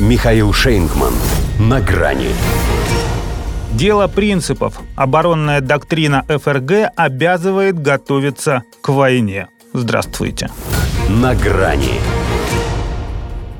Михаил Шейнгман. На грани. Дело принципов. Оборонная доктрина ФРГ обязывает готовиться к войне. Здравствуйте. На грани.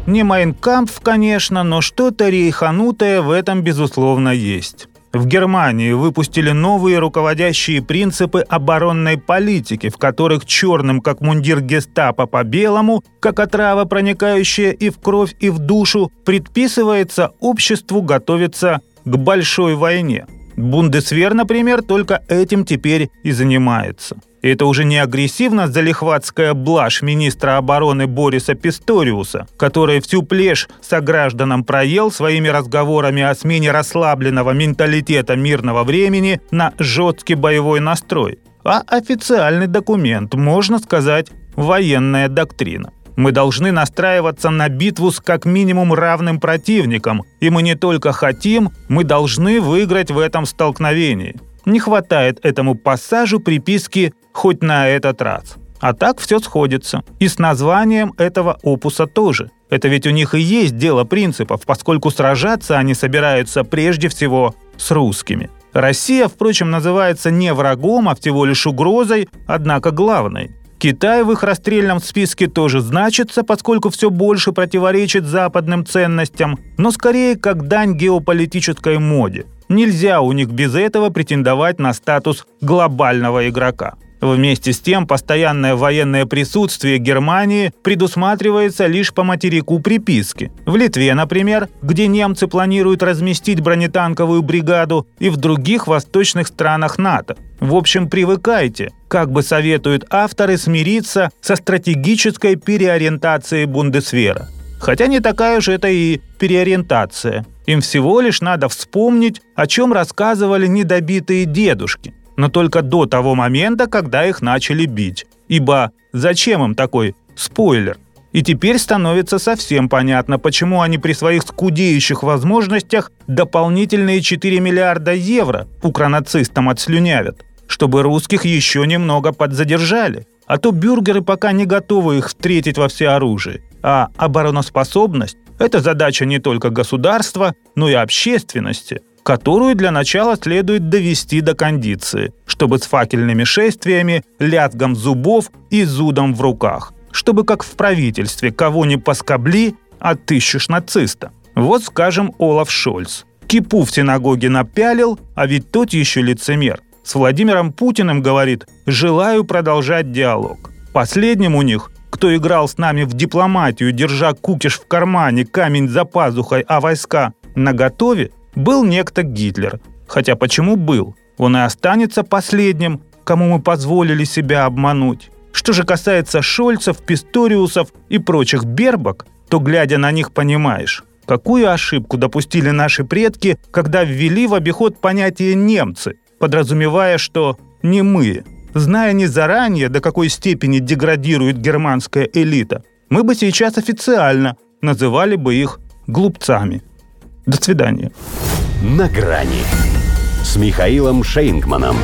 Не Майнкампф, конечно, но что-то рейханутое в этом, безусловно, есть. В Германии выпустили новые руководящие принципы оборонной политики, в которых черным, как мундир гестапо по белому, как отрава, проникающая и в кровь, и в душу, предписывается обществу готовиться к большой войне. Бундесвер, например, только этим теперь и занимается. И это уже не агрессивно-залихватская блажь министра обороны Бориса Писториуса, который всю плешь согражданам проел своими разговорами о смене расслабленного менталитета мирного времени на жесткий боевой настрой, а официальный документ, можно сказать, военная доктрина. Мы должны настраиваться на битву с как минимум равным противником, и мы не только хотим, мы должны выиграть в этом столкновении. Не хватает этому пассажу приписки «хоть на этот раз». А так все сходится. И с названием этого опуса тоже. Это ведь у них и есть дело принципов, поскольку сражаться они собираются прежде всего с русскими. Россия, впрочем, называется не врагом, а всего лишь угрозой, однако главной. Китай в их расстрельном списке тоже значится, поскольку все больше противоречит западным ценностям, но скорее как дань геополитической моде. Нельзя у них без этого претендовать на статус глобального игрока. Вместе с тем, постоянное военное присутствие Германии предусматривается лишь по материку приписки. В Литве, например, где немцы планируют разместить бронетанковую бригаду, и в других восточных странах НАТО. В общем, привыкайте, как бы советуют авторы, смириться со стратегической переориентацией Бундесвера. Хотя не такая же это и переориентация. Им всего лишь надо вспомнить, о чем рассказывали недобитые дедушки. Но только до того момента, когда их начали бить. Ибо зачем им такой спойлер? И теперь становится совсем понятно, почему они при своих скудеющих возможностях дополнительные 4 миллиарда евро укронацистам отслюнявят, чтобы русских еще немного подзадержали. А то бюргеры пока не готовы их встретить во всеоружии. А обороноспособность – это задача не только государства, но и общественности, которую для начала следует довести до кондиции, чтобы с факельными шествиями, лязгом зубов и зудом в руках, чтобы как в правительстве кого не поскобли, отыщешь нациста. Вот, скажем, Олаф Шольц. Кипу в синагоге напялил, а ведь тот еще лицемер. С Владимиром Путиным говорит «желаю продолжать диалог». Последним у них кто играл с нами в дипломатию, держа кукиш в кармане, камень за пазухой, а войска наготове, был некто Гитлер. Хотя почему был? Он и останется последним, кому мы позволили себя обмануть. Что же касается Шольцев, Писториусов и прочих бербок, то, глядя на них, понимаешь, какую ошибку допустили наши предки, когда ввели в обиход понятие «немцы», подразумевая, что не мы, Зная не заранее, до какой степени деградирует германская элита, мы бы сейчас официально называли бы их глупцами. До свидания. На грани с Михаилом Шейнгманом.